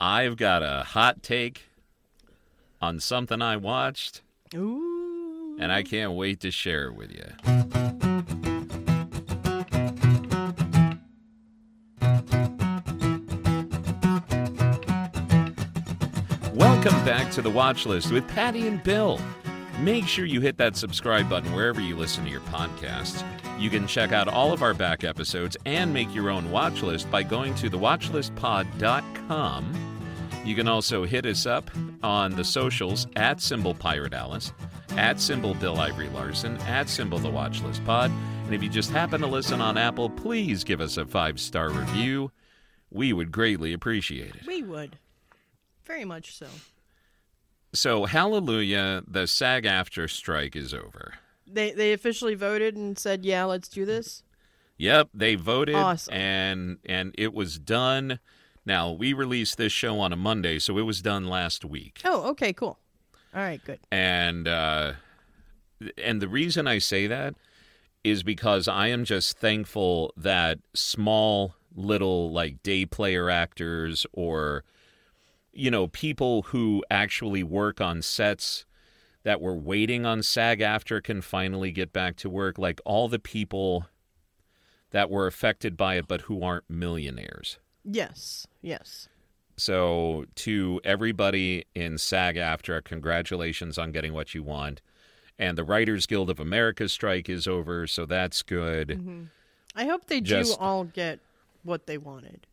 I've got a hot take on something I watched, Ooh. and I can't wait to share it with you. Welcome back to the watch list with Pattie and Bill. Make sure you hit that subscribe button wherever you listen to your podcasts. You can check out all of our back episodes and make your own watch list by going to thewatchlistpod.com. You can also hit us up on the socials at symbol Pirate Alice, at symbol Bill Ivory Larson, at symbol The Watch List Pod. And if you just happen to listen on Apple, please give us a five star review. We would greatly appreciate it. We would. Very much so. So, hallelujah, the SAG-AFTRA strike is over. They they officially voted and said, "Yeah, let's do this." Yep, they voted Awesome. and and it was done. Now, we released this show on a Monday, so it was done last week. Oh, okay, cool. All right, good. And uh and the reason I say that is because I am just thankful that small little like day player actors or you know, people who actually work on sets that were waiting on SAG-AFTRA can finally get back to work. Like all the people that were affected by it, but who aren't millionaires. Yes, yes. So, to everybody in SAG-AFTRA, congratulations on getting what you want. And the Writers Guild of America strike is over, so that's good. I hope they Just- do all get what they wanted,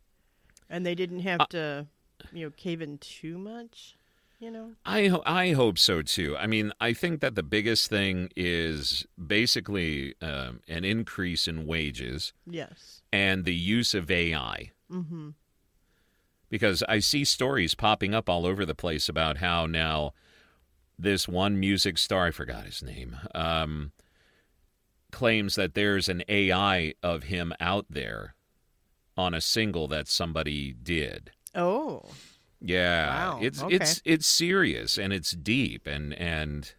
and they didn't have Uh, to, you know, cave in too much. You know. I ho- I hope so too. I mean, I think that the biggest thing is basically um, an increase in wages Yes. and the use of AI. Mm-hmm. Because I see stories popping up all over the place about how now this one music star, I forgot his name, um, claims that there's an AI of him out there on a single that somebody did. Oh. Yeah, Wow, it's okay. it's it's serious and it's deep and and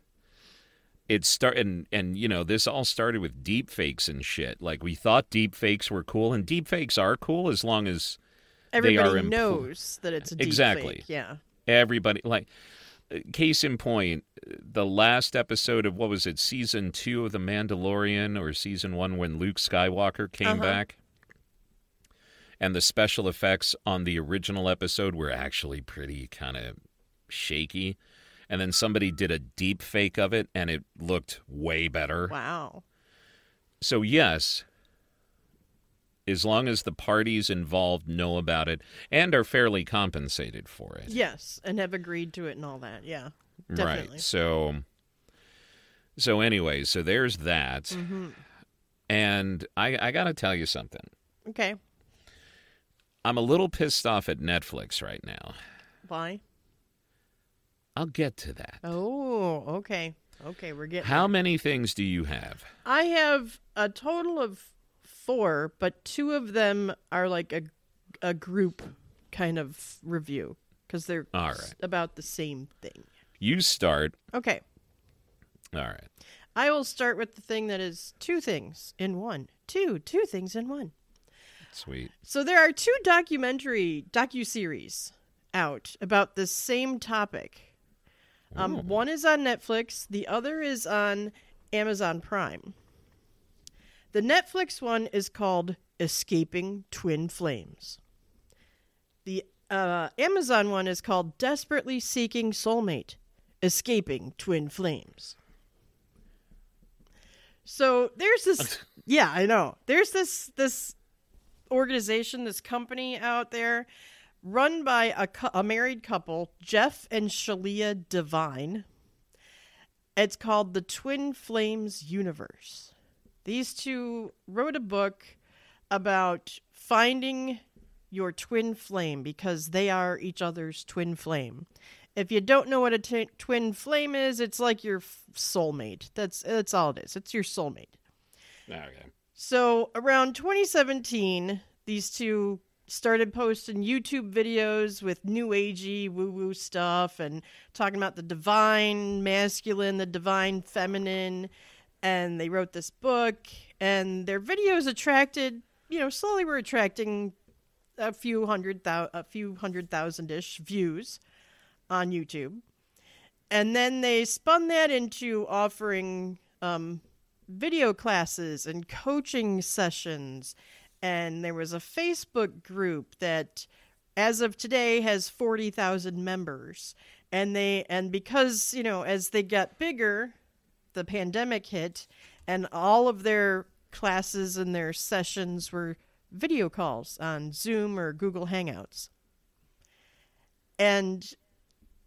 it start and and you know this all started with deep fakes and shit. Like we thought deep fakes were cool and deep fakes are cool as long as They are Everybody impl- knows that it's a deep Exactly. fake, Yeah. everybody like case in point the last episode of what was it season 2 of the Mandalorian or season 1 when Luke Skywalker came Uh-huh. back and the special effects on the original episode were actually pretty kind of shaky and then somebody did a deep fake of it and it looked way better Wow. so yes as long as the parties involved know about it and are fairly compensated for it Yes, and have agreed to it and all that. Yeah. Definitely. Right. So so anyway, so there's that. Mm-hmm. And I I got to tell you something. Okay. I'm a little pissed off at Netflix right now. Bye. I'll get to that. Oh, okay. Okay, we're getting. How many things do you have? I have a total of four, but two of them are like a a group kind of review because they're All about the same thing. You start. Okay, All right. I will start with the thing that is two things in one. Two, two things in one. Sweet. So there are two documentary docu-series out about the same topic. Um, one is on Netflix, the other is on Amazon Prime. The Netflix one is called Escaping Twin Flames. The uh, Amazon one is called Desperately Seeking Soulmate Escaping Twin Flames. So there's this yeah, I know. There's this this organization, this company out there run by a, a married couple, Jeff and Shaleia Divine. It's called the Twin Flames Universe. These two wrote a book about finding your twin flame because they are each other's twin flame. If you don't know what a t- twin flame is, it's like your f- soulmate. That's that's all it is. It's your soulmate. Ah, okay. So around 2017, these two started posting YouTube videos with new agey woo woo stuff and talking about the divine masculine, the divine feminine, and they wrote this book. And their videos attracted, you know, slowly were attracting a few hundred thou- a few hundred thousand ish views on YouTube, and then they spun that into offering um, video classes and coaching sessions, and there was a Facebook group that, as of today, has forty thousand members, and they and because you know as they got bigger, the pandemic hit, and all of their classes and their sessions were video calls on Zoom or Google Hangouts. And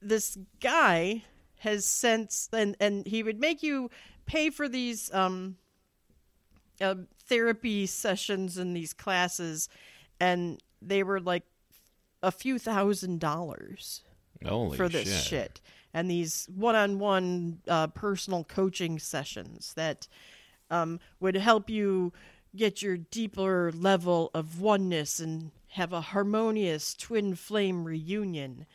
this guy has since and and he would make you pay for these um uh, therapy sessions and these classes and they were like a few thousand dollars Holy for this shit. shit. And these one-on-one uh, personal coaching sessions that um, would help you get your deeper level of oneness and have a harmonious twin flame reunion.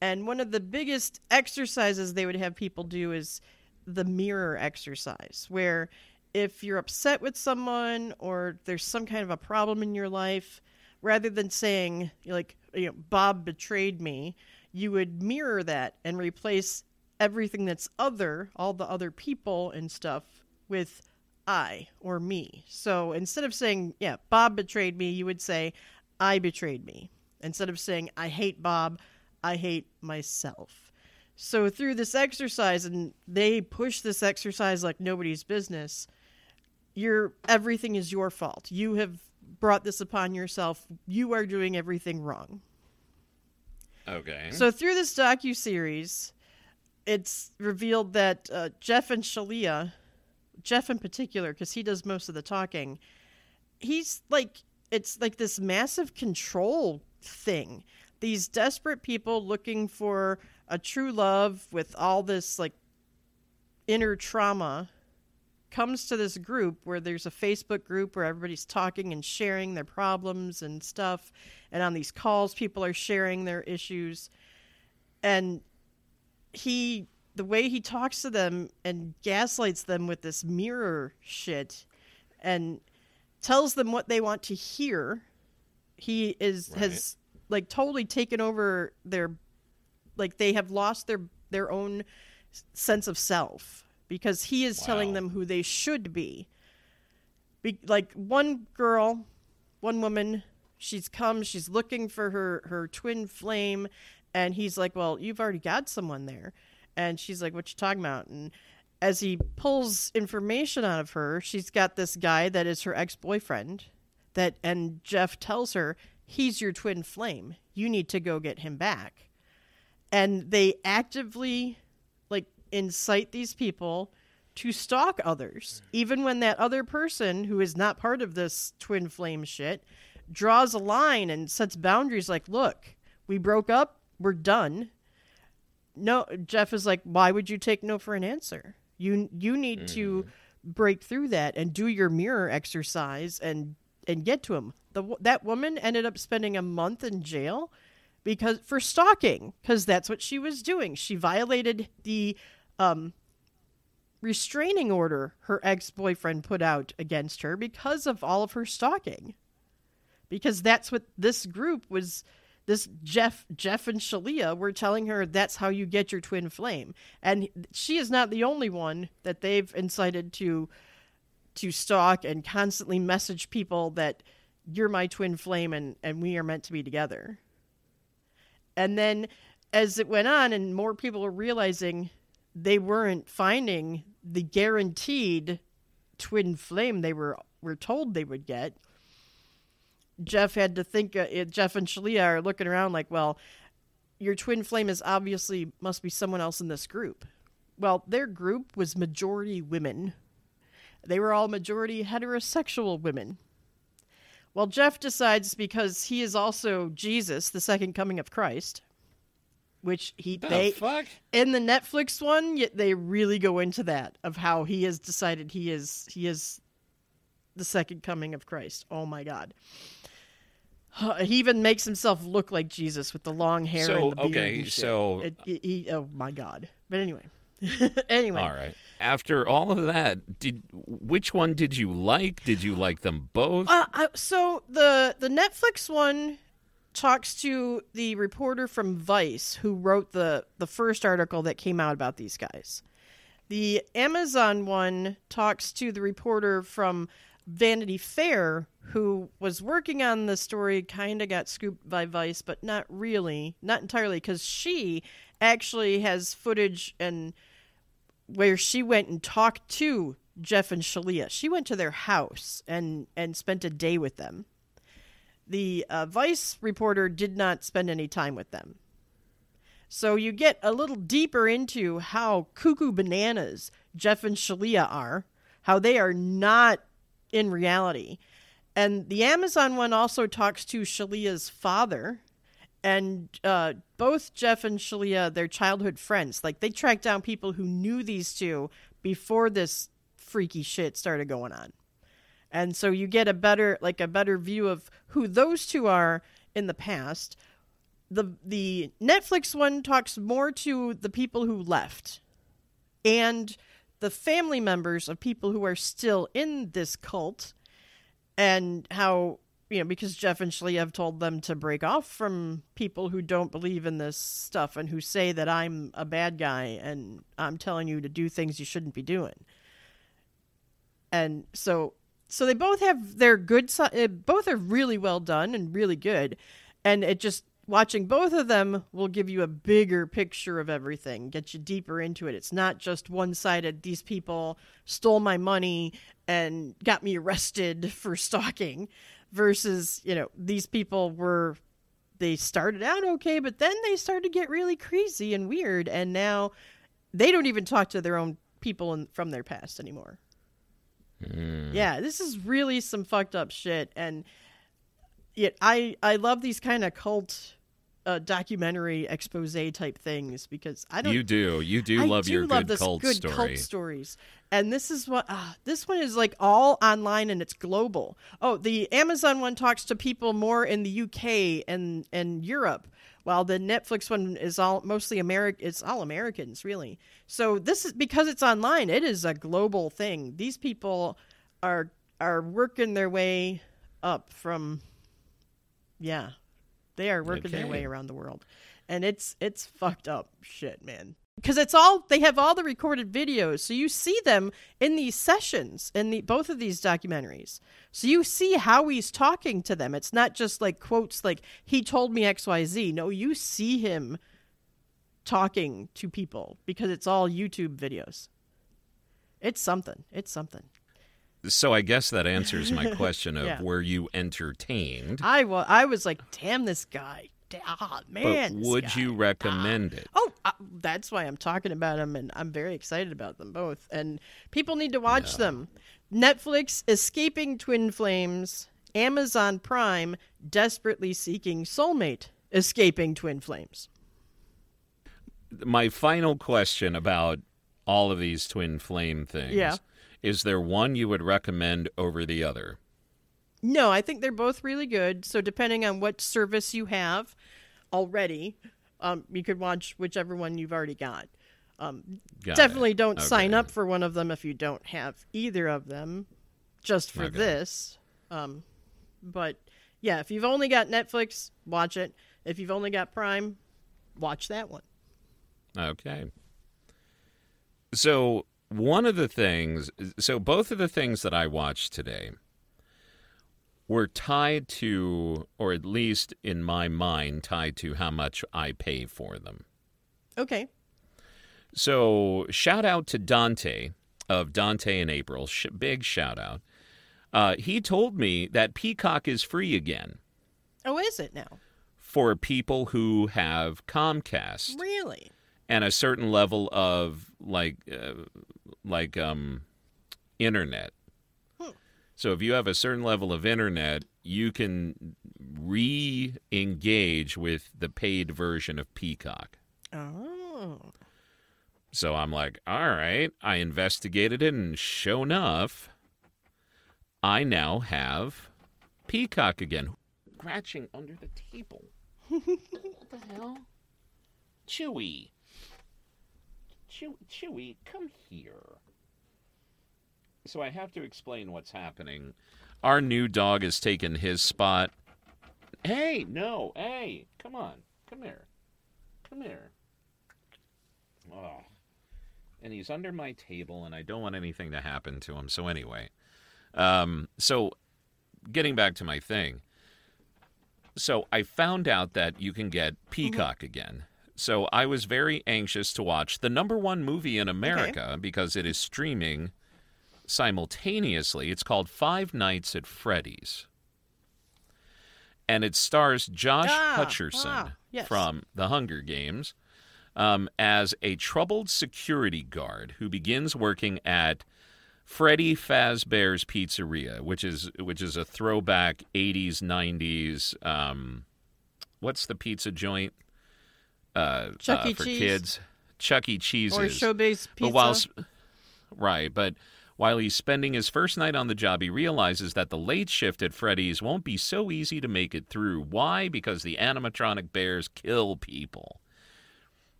And one of the biggest exercises they would have people do is the mirror exercise, where if you're upset with someone or there's some kind of a problem in your life, rather than saying like you know Bob betrayed me, you would mirror that and replace everything that's other, all the other people and stuff with I or me. So instead of saying, yeah, Bob betrayed me, you would say I betrayed me. Instead of saying I hate Bob, I hate myself. So through this exercise and they push this exercise like nobody's business, your everything is your fault. You have brought this upon yourself. You are doing everything wrong. Okay. So through this docu series, it's revealed that uh, Jeff and Shaleia, Jeff in particular, because he does most of the talking, he's like it's like this massive control thing. These desperate people looking for a true love with all this like inner trauma comes to this group where there's a Facebook group where everybody's talking and sharing their problems and stuff. And on these calls, people are sharing their issues. And he, the way he talks to them and gaslights them with this mirror shit and tells them what they want to hear, he is, Right. has like totally taken over their, like they have lost their, their own sense of self because he is telling them who they should be. be. Like one girl, one woman, she's come, she's looking for her her twin flame, and he's like, "Well, you've already got someone there," and she's like, "What you talking about?" And as he pulls information out of her, she's got this guy that is her ex boyfriend, that and Jeff tells her he's your twin flame. You need to go get him back, and they actively incite these people to stalk others, mm. even when that other person who is not part of this twin flame shit draws a line and sets boundaries like, look, we broke up, we're done. No, Jeff is like, why would you take no for an answer? You you need to mm. break through that and do your mirror exercise and and get to him. The that woman ended up spending a month in jail because for stalking because that's what she was doing. She violated the um, restraining order her ex-boyfriend put out against her because of all of her stalking. Because that's what this group was this Jeff Jeff and Shaleia were telling her that's how you get your twin flame. And she is not the only one that they've incited to to stalk and constantly message people that you're my twin flame and, and we are meant to be together. And then as it went on and more people were realizing they weren't finding the guaranteed twin flame they were were told they would get, Jeff had to think. Uh, Jeff and Shaleia are looking around like, well, your twin flame is obviously must be someone else in this group. Well, their group was majority women. They were all majority heterosexual women. Well, Jeff decides because he is also Jesus, the second coming of Christ, which he The they fuck? in the Netflix one, they really go into that of how he has decided he is he is the second coming of Christ. Oh my god. He even makes himself look like Jesus with the long hair So, and the beard. okay, so- It- it- he, oh my god. But anyway, anyway, All right. After all of that, did which one did you like? Did you like them both? Uh, I, so the the Netflix one, talks to the reporter from Vice who wrote the the first article that came out about these guys. The Amazon one talks to the reporter from Vanity Fair who was working on the story, kind of got scooped by Vice, but not really, not entirely, because she actually has footage and where she went and talked to Jeff and Shaleia. She went to their house and and spent a day with them. The uh, Vice reporter did not spend any time with them. So you get a little deeper into how cuckoo bananas Jeff and Shaleia are, how they are not in reality. And the Amazon one also talks to Shaleia's father. And uh, both Jeff and Shaleia, they're childhood friends. Like they tracked down people who knew these two before this freaky shit started going on. And so you get a better like a better view of who those two are in the past. The the Netflix one talks more to the people who left and the family members of people who are still in this cult and how you know because Jeff and Shaleia have told them to break off from people who don't believe in this stuff and who say that I'm a bad guy and I'm telling you to do things you shouldn't be doing. And so so they both have their good side eh, both are really well done and really good and it just watching both of them will give you a bigger picture of everything, get you deeper into it. It's not just one sided, these people stole my money and got me arrested for stalking, versus, you know, these people were, they started out okay, but then they started to get really crazy and weird. And now they don't even talk to their own people in, from their past anymore. Mm. Yeah, this is really some fucked up shit. And, Yet I I love these kind of cult uh, documentary expose type things because I don't. You do. You do I love do your love good, cult, good story. cult stories. And this is what uh, this one is like all online and it's global. Oh, the Amazon one talks to people more in the UK and and Europe, while the Netflix one is all mostly American. It's all Americans really. So this is because it's online. It is a global thing. These people are are working their way up from yeah they are working okay. their way around the world, and it's it's fucked up shit, man. Because it's all they have all the recorded videos, so you see them in these sessions in the both of these documentaries. So you see how he's talking to them. It's not just like quotes like he told me X Y Z. No, you see him talking to people because it's all YouTube videos. It's something. It's something. So I guess that answers my question of yeah. were you entertained? I was. I was like, damn, this guy. Ah, man. But would you recommend ah. it? Oh, uh, that's why I'm talking about them, and I'm very excited about them both. And people need to watch yeah. them. Netflix, Escaping Twin Flames, Amazon Prime, Desperately Seeking Soulmate, Escaping Twin Flames. My final question about all of these twin flame things. Yeah is there one you would recommend over the other? No, I think they're both really good. So depending on what service you have already, um, you could watch whichever one you've already got. Um, got definitely it. don't okay. sign up for one of them if you don't have either of them, just for okay. this. Um, but yeah, if you've only got Netflix, watch it. If you've only got Prime, watch that one. Okay. So one of the things, so both of the things that I watched today were tied to, or at least in my mind, tied to how much I pay for them. Okay. So shout out to Dante of Dante and April. Sh- big shout out. Uh, he told me that Peacock is free again. Oh, is it now? For people who have Comcast. Really? And a certain level of like uh, like um, internet. Hmm. So if you have a certain level of internet, you can re-engage with the paid version of Peacock. Oh. So I'm like, all right. I investigated it, and sure enough, I now have Peacock again. Scratching under the table. what the hell? Chewy. Chewy, Chewy, come here. So I have to explain what's happening. Our new dog has taken his spot, Hey, no, hey, come on, come here, come here. Oh, and he's under my table, and I don't want anything to happen to him. So anyway, um, so getting back to my thing. So I found out that you can get Peacock again. So I was very anxious to watch the number one movie in America because it is streaming simultaneously. It's called Five Nights at Freddy's. And it stars Josh Ah, Hutcherson ah, yes. from The Hunger Games um, as a troubled security guard who begins working at Freddy Fazbear's Pizzeria, which is which is a throwback '80s '90s. Um, what's the pizza joint? Uh, Chuck uh, E. for Cheese? kids, Chuck E. Cheese's. Or showbiz pizza. But while right, but while he's spending his first night on the job, he realizes that the late shift at Freddy's won't be so easy to make it through. Why? Because the animatronic bears kill people.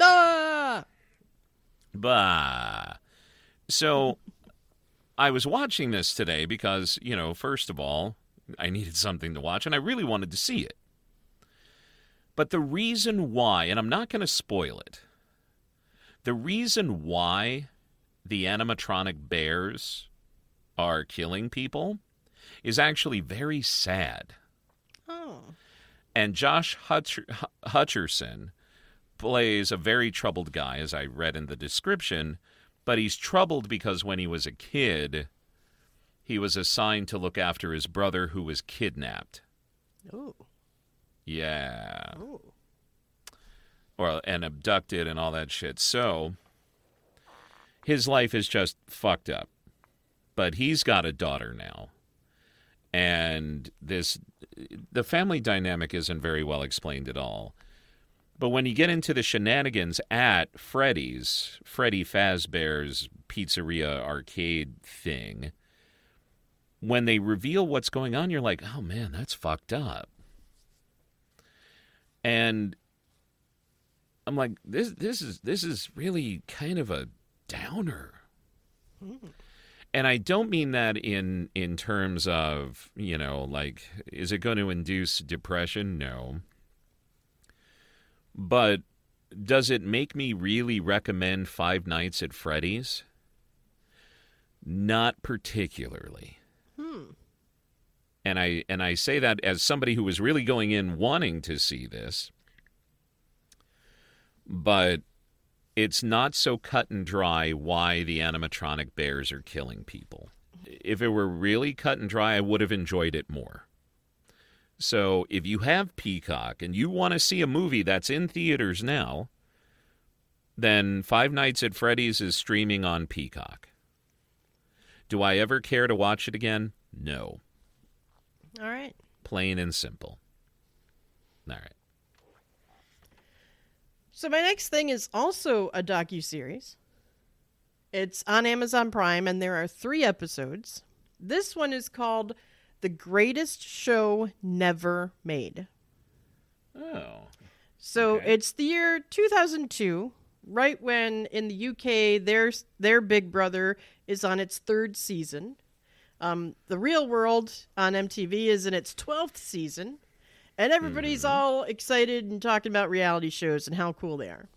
Ah! Bah. So I was watching this today because, you know, first of all, I needed something to watch and I really wanted to see it. But the reason why, and I'm not going to spoil it, the reason why the animatronic bears are killing people is actually very sad. Oh. And Josh Hutcher- Hutcherson plays a very troubled guy, as I read in the description, but he's troubled because when he was a kid, he was assigned to look after his brother who was kidnapped. Oh. Yeah. Oh. Or and abducted and all that shit. So his life is just fucked up. But he's got a daughter now. And this the family dynamic isn't very well explained at all. But when you get into the shenanigans at Freddy's, Freddy Fazbear's Pizzeria arcade thing, when they reveal what's going on, you're like, oh man, that's fucked up. And I'm like, this this is this is really kind of a downer. And I don't mean that in in terms of, you know, like is it going to induce depression? No. But does it make me really recommend Five Nights at Freddy's? Not particularly. Hmm. And I and I say that as somebody who was really going in wanting to see this. But it's not so cut and dry why the animatronic bears are killing people. If it were really cut and dry, I would have enjoyed it more. So if you have Peacock and you want to see a movie that's in theaters now, then Five Nights at Freddy's is streaming on Peacock. Do I ever care to watch it again? No. All right. Plain and simple. All right. So my next thing is also a docu series. It's on Amazon Prime, and there are three episodes. This one is called "The Greatest Show Never Made." Oh. So Okay. it's the year 2002, right when in the UK their their Big Brother is on its third season. Um, the Real World on MTV is in its 12th season, and everybody's all excited and talking about reality shows and how cool they are.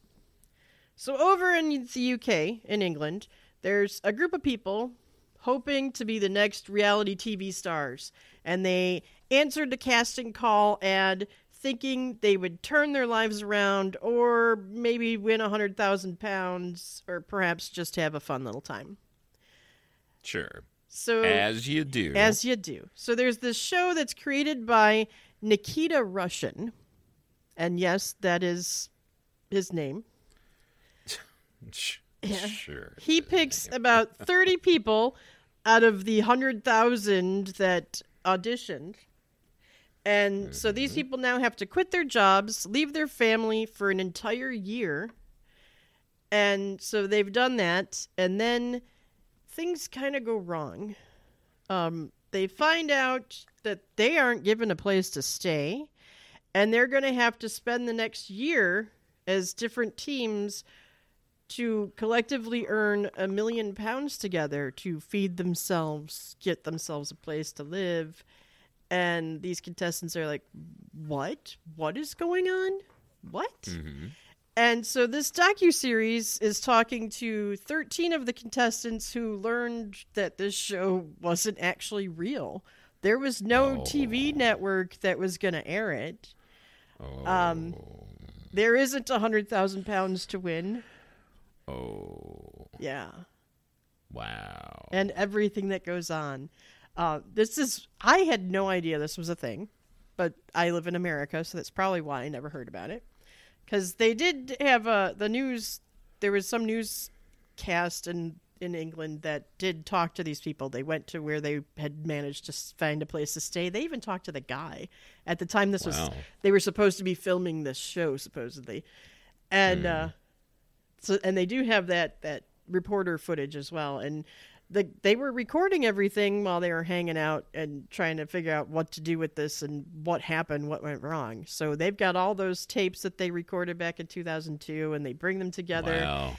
So over in the UK, in England, there's a group of people hoping to be the next reality TV stars, and they answered the casting call ad thinking they would turn their lives around or maybe win a hundred thousand pounds or perhaps just have a fun little time. Sure. So As you do. as you do. So there's this show that's created by Nikita Russian. And yes, that is his name. Yeah. Sure. He picks about 30 people out of the 100,000 that auditioned. And so these mm-hmm. people now have to quit their jobs, leave their family for an entire year. And so they've done that. And then things kind of go wrong. Um, they find out that they aren't given a place to stay. And they're going to have to spend the next year as different teams to collectively earn a million pounds together to feed themselves, get themselves a place to live. and these contestants are like, "What? What is going on? What?" hmm And so this docu series is talking to 13 of the contestants who learned that this show wasn't actually real. There was no Oh. TV network that was going to air it. Oh. Um, There isn't a hundred thousand pounds to win. oh. Yeah, Wow. and everything that goes on. Uh, this is I had no idea this was a thing, but I live in America, so that's probably why I never heard about it. Because they did have uh, the news. There was some newscast in in England that did talk to these people. They went to where they had managed to find a place to stay. They even talked to the guy. At the time, this was they were supposed to be filming this show supposedly, and uh, so and they do have that that reporter footage as well. And the they were recording everything while they were hanging out and trying to figure out what to do with this and what happened, what went wrong. So they've got all those tapes that they recorded back in 2002, and they bring them together Wow.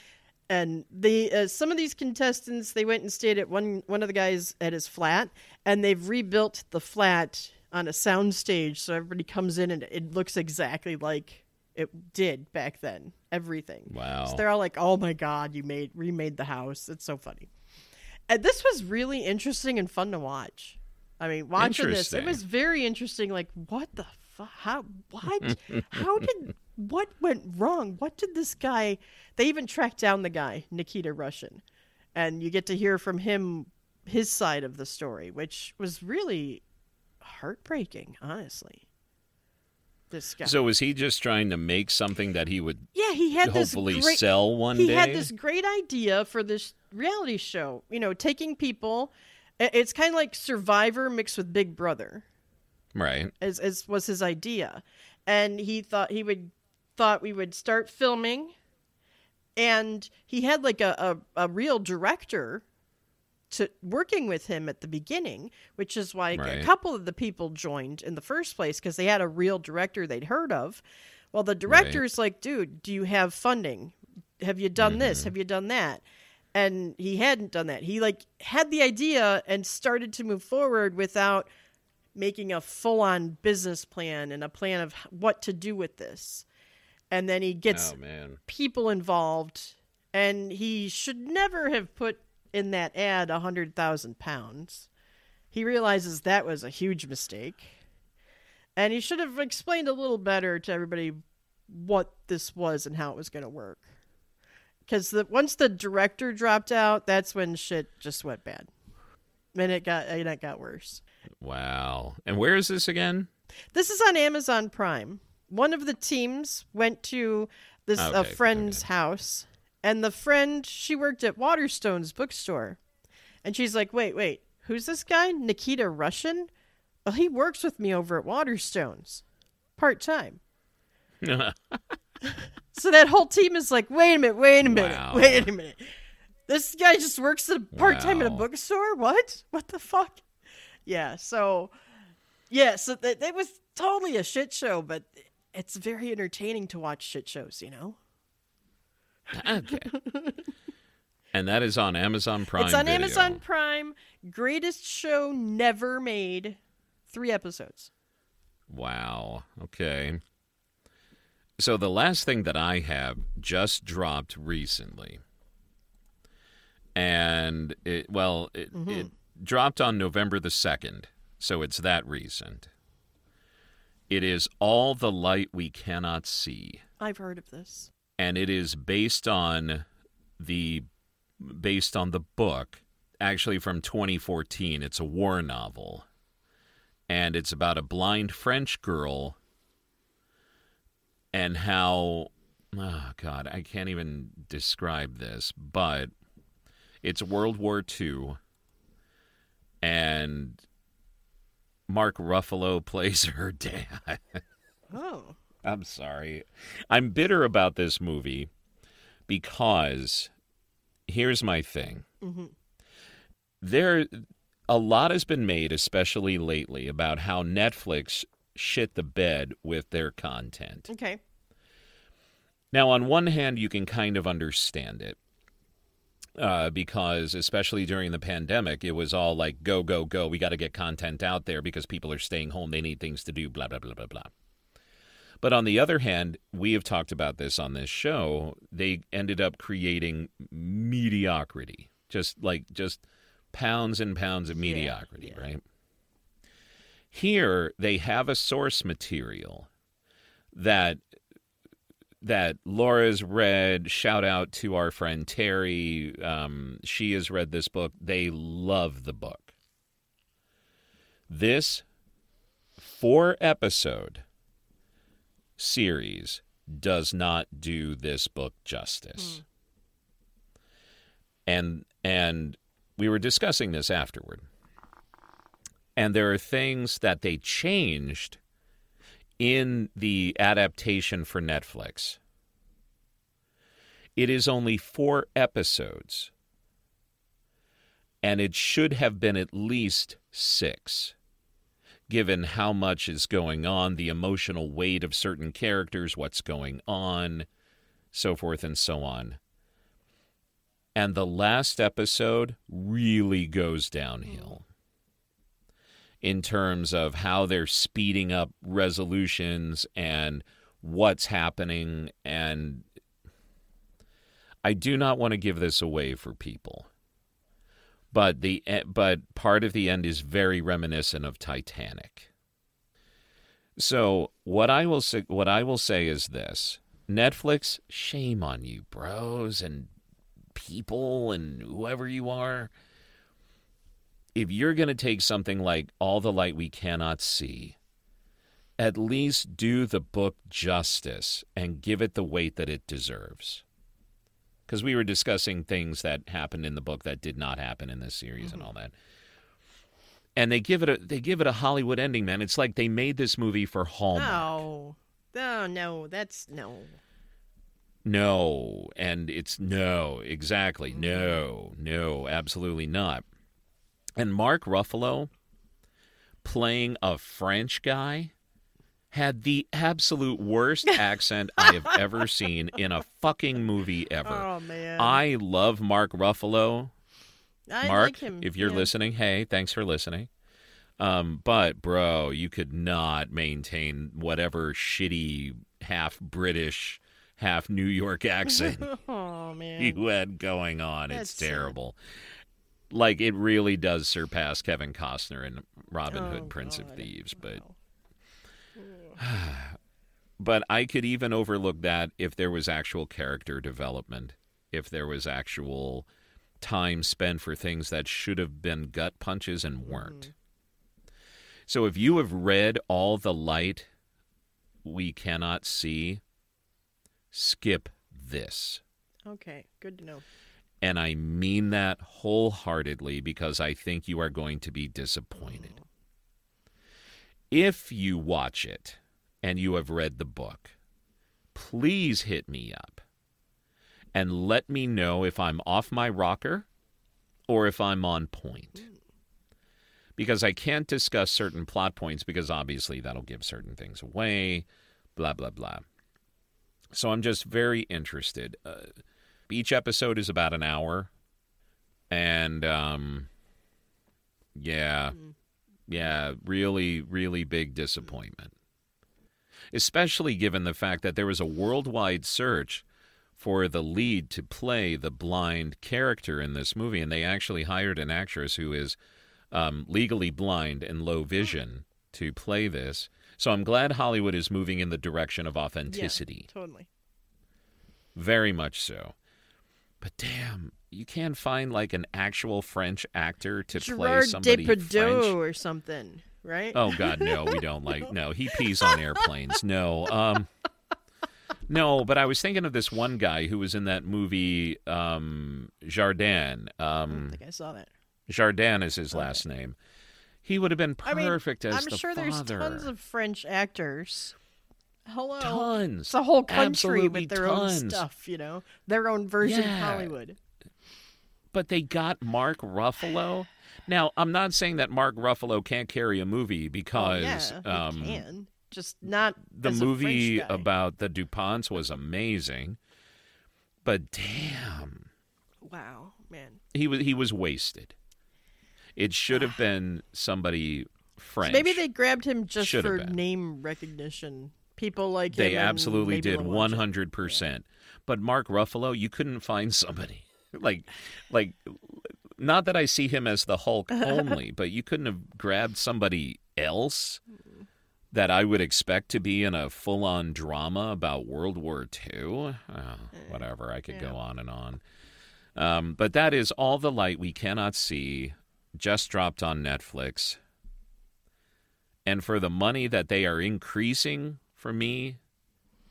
and the uh, some of these contestants they went and stayed at one one of the guys at his flat and they've rebuilt the flat on a sound stage so everybody comes in and it looks exactly like it did back then everything Wow. so they're all like oh my god you made remade the house it's so funny Uh, this was really interesting and fun to watch. I mean watching this. It was very interesting like what the fuck how what? How did what went wrong? What did this guy they even tracked down the guy nikita russian and you get to hear from him his side of the story which was really heartbreaking honestly. This guy. So was he just trying to make something that he would yeah he had hopefully this great, sell one he day? had this great idea for this reality show. You know taking people. It's kind of like survivor mixed with big brother. Right. as, as was his idea. And he thought he would thought we would start filming. And he had like a, a, a real director to working with him at the beginning which is why Right. a couple of the people joined in the first place because they had a real director they'd heard of. Well the director's like dude do you have funding? Have you done this? Mm-hmm. Have you done that and he hadn't done that. He like had the idea and started to move forward without making a full-on business plan and a plan of what to do with this. And then he gets Oh people involved and he should never have put in that ad a hundred thousand pounds. He realizes that was a huge mistake. And he should have explained a little better to everybody what this was and how it was going to work because the, once the director dropped out that's when shit just went bad and it got and it got worse Wow. And where is this again? this is on Amazon Prime. One of the teams went to this a Okay, friend's house, and the friend she worked at Waterstone's bookstore, and she's like, "Wait, wait, who's this guy? Nikita Russian? Well, he works with me over at Waterstones, part time." So that whole team is like, "Wait a minute, wait a minute, Wow. wait a minute. This guy just works at part time at a bookstore? What? What the fuck?" Yeah. So yeah, so that it was totally a shit show, but it's very entertaining to watch shit shows, you know? okay. And that is on Amazon Prime. it's on Video. Amazon Prime. Greatest show never made. Three episodes. Wow. Okay. So the last thing that I have just dropped recently. And it well, it, mm-hmm. it dropped on November the 2nd, so it's that recent. It is All the Light We Cannot See, I've heard of this. and it is based on the based on the book actually from 2014. It's a war novel. And it's about a blind French girl and how oh god, I can't even describe this, but it's World War II and Mark Ruffalo plays her dad. Oh. I'm sorry. I'm bitter about this movie because here's my thing. Mhm. There a lot has been made especially lately about how Netflix shit the bed with their content. Okay. Now, on one hand, you can kind of understand it. uh, because especially during the pandemic, it was all like go go go. We got to get content out there because people are staying home. They need things to do. Blah blah blah blah blah. But on the other hand, we have talked about this on this show. They ended up creating mediocrity, just like just pounds and pounds of mediocrity, yeah. right? Here they have a source material that that Laura's read. Shout out to our friend Terry. Um, she has read this book. They love the book. This four episode series does not do this book justice. And and we were discussing this afterward. And there are things that they changed in the adaptation for Netflix. It is only four episodes, and it should have been at least six, given how much is going on, the emotional weight of certain characters, what's going on, so forth and so on. And the last episode really goes downhill in terms of how they're speeding up resolutions and what's happening and I do not want to give this away for people. But the e- but part of the end is very reminiscent of Titanic. So, what I will say what I will say is this. Netflix, shame on you, bros and people and whoever you are if you're going to take something like All the Light We Cannot See, at least do the book justice and give it the weight that it deserves. Because we were discussing things that happened in the book that did not happen in this series and mm-hmm. all that. And they give it a they give it a Hollywood ending, man. It's like they made this movie for Hallmark. No. No, no, that's no. No, and it's no, exactly. Mm-hmm. No, no, absolutely not. And Mark Ruffalo playing a French guy had the absolute worst accent I have ever seen in a fucking movie ever. Oh man. I love Mark Ruffalo. I Mark, like him. if you're yeah. listening, hey, thanks for listening. Um, but bro, you could not maintain whatever shitty half British, half New York accent Oh man. you had going on. That's it's sad. Like it really does surpass Kevin Costner in Robin Oh, Hood, Prince of Thieves. But Wow. but I could even overlook that if there was actual character development, if there was actual time spent for things that should have been gut punches and weren't. Mm-hmm. So if you have read all the light we cannot see, skip this. Okay, good to know. And I mean that wholeheartedly because I think you are going to be disappointed. If you watch it and you have read the book, please hit me up and let me know if I'm off my rocker or if I'm on point. Because I can't discuss certain plot points because obviously that'll give certain things away, blah, blah, blah. So I'm just very interested. Uh, each episode is about an hour. And, um, yeah, yeah, really, really big disappointment. Especially given the fact that there was a worldwide search for the lead to play the blind character in this movie, and they actually hired an actress who is um, legally blind and low vision to play this. So I'm glad Hollywood is moving in the direction of authenticity. Yeah, totally. Very much so. But damn, you can't find like an actual French actor to play Gerard somebody Depardieu French. or something, right? Oh God, no, we don't like. No, he pees on airplanes. No, um, no. But I was thinking of this one guy who was in that movie, um, Jardin. I Um, think I saw that. Jardin is his last name. He would have been I mean, perfect as I'm the sure father. there's tons of French actors. Hello. Tons. It's a whole country with their tons. own stuff, you know, their own version Yeah. of Hollywood. but they got Mark Ruffalo. Now, I'm not saying that Mark Ruffalo can't carry a movie Oh, because yeah, um, he can. Just not the movie about the DuPonts was amazing. But damn, Wow, man. He was he was wasted. It should have been somebody French. Maybe they grabbed him just Should for name recognition. People like. They absolutely did they'll watch one it. hundred percent. But Mark Ruffalo, you couldn't find somebody like like not that I see him as the Hulk only, but you couldn't have grabbed somebody else that I would expect to be in a full on drama about World War II. Oh, whatever, I could go on and on. Um, but that is all the light we cannot see. Just dropped on Netflix. And for the money that they are increasing for me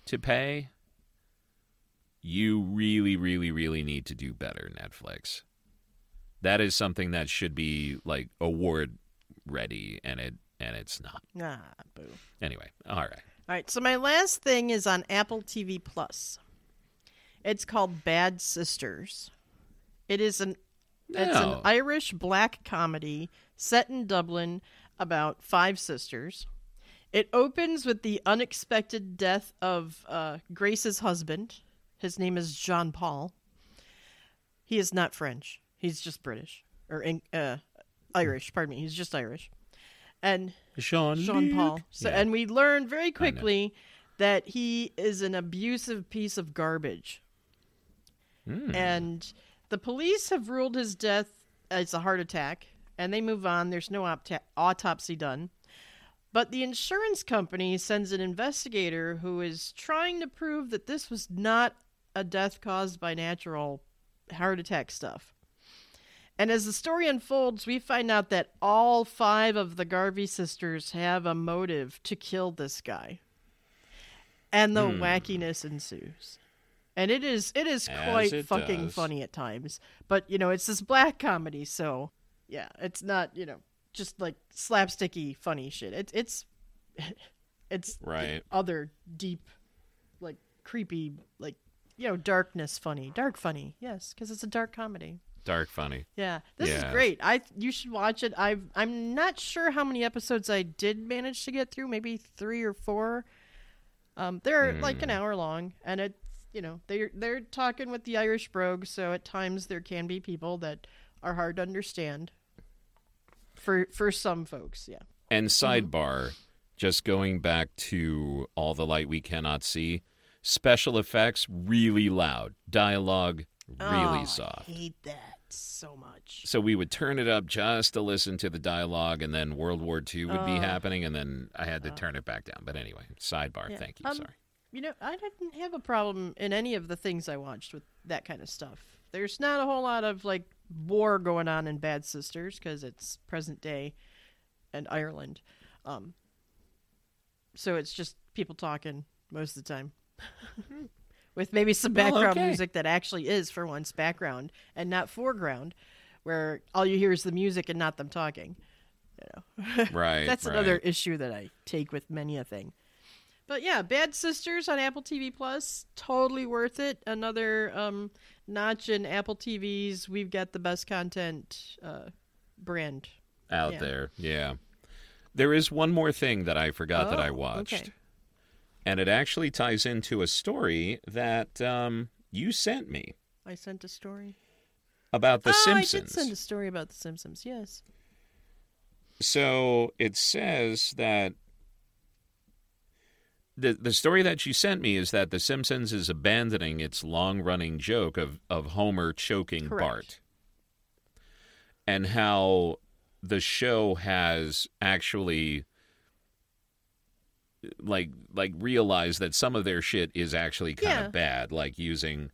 to pay, you really, really, really need to do better, Netflix. That is something that should be like award ready, and it and it's not. Nah, boo. Anyway, all right. All right, so my last thing is on Apple TV Plus. It's called Bad Sisters. It is an it's an Irish black comedy set in Dublin about five sisters. It opens with the unexpected death of uh, Grace's husband. His name is Jean Paul. He is not French. He's just British or in- uh, Irish. Pardon me. He's just Irish. And Sean Jean Paul. So, Yeah. And we learn very quickly that he is an abusive piece of garbage. Hmm. And the police have ruled his death as a heart attack, and they move on. There's no opta- autopsy done. But the insurance company sends an investigator who is trying to prove that this was not a death caused by natural heart attack stuff. And as the story unfolds, we find out that all five of the Garvey sisters have a motive to kill this guy. And the Hmm. wackiness ensues. And it is it is As quite it fucking does. funny at times. But you know, it's this black comedy, so yeah, it's not, you know, just like slapsticky funny shit. It's it's it's Right. other deep like creepy like you know, darkness funny. Dark funny. Yes, cuz it's a dark comedy. Dark funny. Yeah, this is great. I you should watch it. I I'm not sure how many episodes I did manage to get through. Maybe three or four. Um, they're like an Hmm. hour long, and it's you know they're they're talking with the Irish brogue, so at times there can be people that are hard to understand. For for some folks, yeah. And Mm-hmm. sidebar, just going back to all the light we cannot see, special effects really loud, dialogue really Oh, soft. I hate that so much. So we would turn it up just to listen to the dialogue, and then World War II would be Oh. happening, and then I had to turn it back down. But anyway, sidebar. Yeah. Thank you. Um, Sorry. You know, I didn't have a problem in any of the things I watched with that kind of stuff. There's not a whole lot of like war going on in Bad Sisters because it's present day and Ireland. Um, so it's just people talking most of the time. with maybe some Well, background okay. music that actually is for once background and not foreground where all you hear is the music and not them talking. You know. Right. That's right. another issue that I take with many a thing. But yeah, Bad Sisters on Apple TV Plus, totally worth it. Another um, notch and Apple TV's "We've got the best content" uh, brand. out yeah. there. Yeah. There is one more thing that I forgot that I Oh, watched. okay. And it actually ties into a story that um, you sent me I sent a story. about The oh, Simpsons. I did send a story about the Simpsons. Yes. So it says that the the story that you sent me is that The Simpsons is abandoning its long running joke of, of Homer choking Correct. Bart. And how the show has actually like like realized that some of their shit is actually kind Yeah. of bad, like using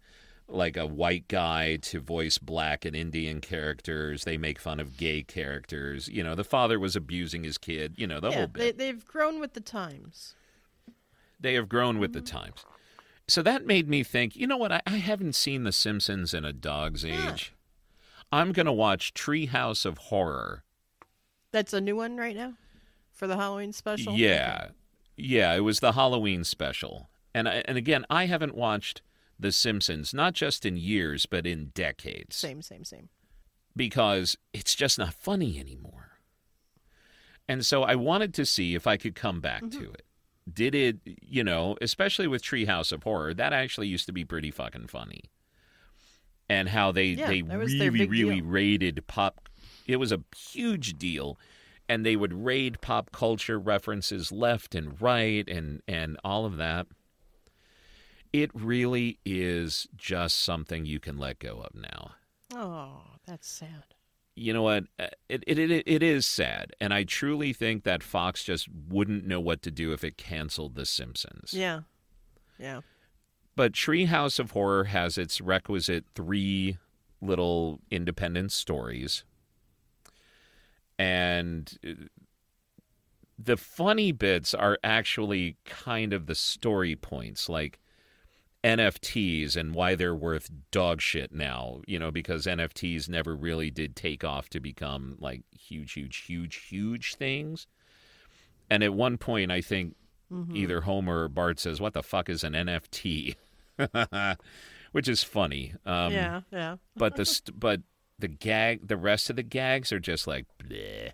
like a white guy to voice black and Indian characters. They make fun of gay characters. You know, the father was abusing his kid. You know, the yeah, whole they, bit. they've grown with the times. They, have grown with the times. So that made me think. You know what? I, I haven't seen The Simpsons in a dog's Huh. age. I'm gonna watch Treehouse of Horror. That's a new one right now for the Halloween special. Yeah, yeah. It was the Halloween special, and I, and again, I haven't watched The Simpsons not just in years but in decades. Same, same, same. because it's just not funny anymore. And so I wanted to see if I could come back Mm-hmm. to it. Did it, you know, especially with Treehouse of Horror, that actually used to be pretty fucking funny. and how they Yeah, they that was their really really deal. raided pop. It was a huge deal, and they would raid pop culture references left and right, and and all of that. It really is just something you can let go of now. Oh, that's sad. You know what? Uh, It, it it it is sad, and I truly think that Fox just wouldn't know what to do if it canceled The Simpsons. Yeah. Yeah. But Treehouse of Horror has its requisite three little independent stories, and uh, the funny bits are actually kind of the story points, like. NFTs and why they're worth dog shit now, you know, because NFTs never really did take off to become like huge, huge, huge, huge things. And at one point, I think Mhm. either Homer or Bart says, "What the fuck is an NFT?" Which is funny. Um, yeah. Yeah. But the st- but the gag, the rest of the gags are just like. Bleh.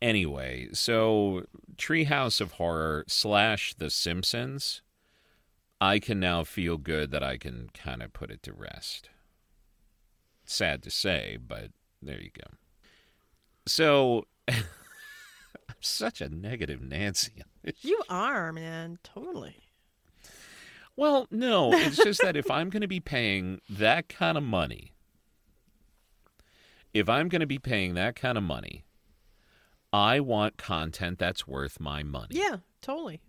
Anyway, so Treehouse of Horror slash The Simpsons, I can now feel good that I can kind of put it to rest. Sad to say, but there you go. So, I'm such a negative Nancy. You are, man. Totally. Well, no, it's just that if I'm going to be paying that kind of money, if I'm going to be paying that kind of money, I want content that's worth my money. Yeah. Totally.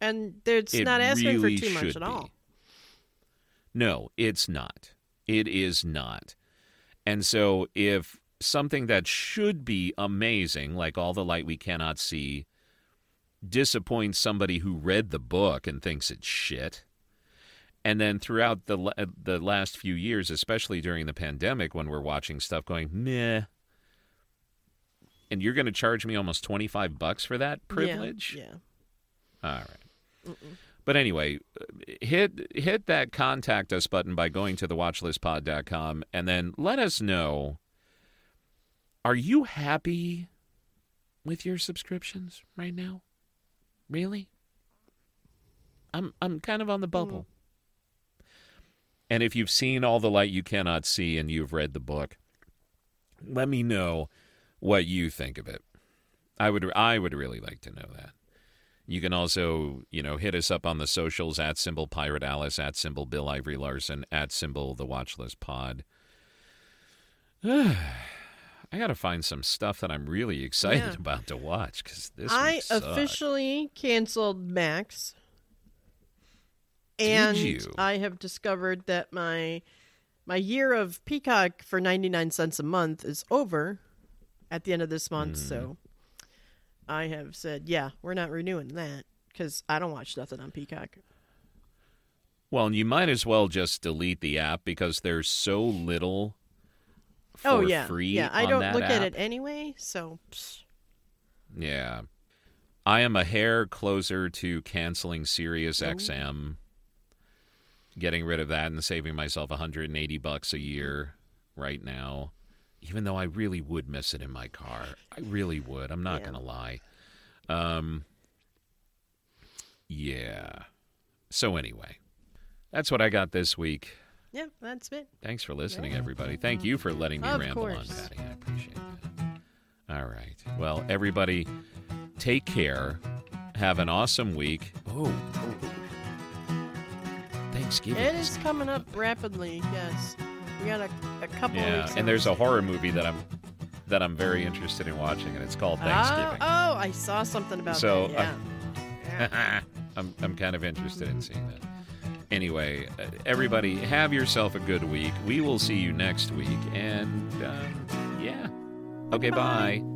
And it's It not asking really for too much at be. all. No, it's not. It is not. And so if something that should be amazing, like All the Light We Cannot See, disappoints somebody who read the book and thinks it's shit, and then throughout the the last few years, especially during the pandemic, when we're watching stuff going meh, and you're going to charge me almost twenty five bucks for that privilege? Yeah. All right. But anyway, uh, hit hit that contact us button by going to thewatchlistpod.com and then let us know are you happy with your subscriptions right now? Really? I'm I'm kind of on the bubble. And if you've seen all the light you cannot see and you've read the book, let me know what you think of it. I would I would really like to know that. You can also, you know, hit us up on the socials at symbol pirate Alice, at symbol Bill Ivory Larson, at symbol the Watchlist Pod. I got to find some stuff that I'm really excited Yeah. about to watch because this I officially canceled Max. And you? I have discovered that my my year of Peacock for 99 cents a month is over at the end of this month, Mm. so I have said, yeah, we're not renewing that cuz I don't watch nothing on Peacock. Well, you might as well just delete the app because there's so little oh yeah. free yeah, I on don't look at it anyway, so psh. Yeah. I am a hair closer to canceling Sirius Oh. XM, getting rid of that and saving myself 180 bucks a year right now. Even though I really would miss it in my car. I really would. I'm not Yeah. going to lie. Um Yeah. So anyway, that's what I got this week. yeah, that's it. Thanks for listening, everybody. Thank you for letting me Of ramble on. Pattie. I appreciate that. All right. Well, everybody, take care. Have an awesome week. Oh, Thanksgiving. It is coming up rapidly. Yes. We got a, a couple Yeah, weeks and there's a horror movie that I'm that I'm very interested in watching, and it's called Thanksgiving. Oh, oh, I saw something about So, that. uh, Yeah. I'm I'm kind of interested in seeing that. Anyway, uh, everybody, have yourself a good week. We will see you next week, and um, yeah. Okay, Bye. bye.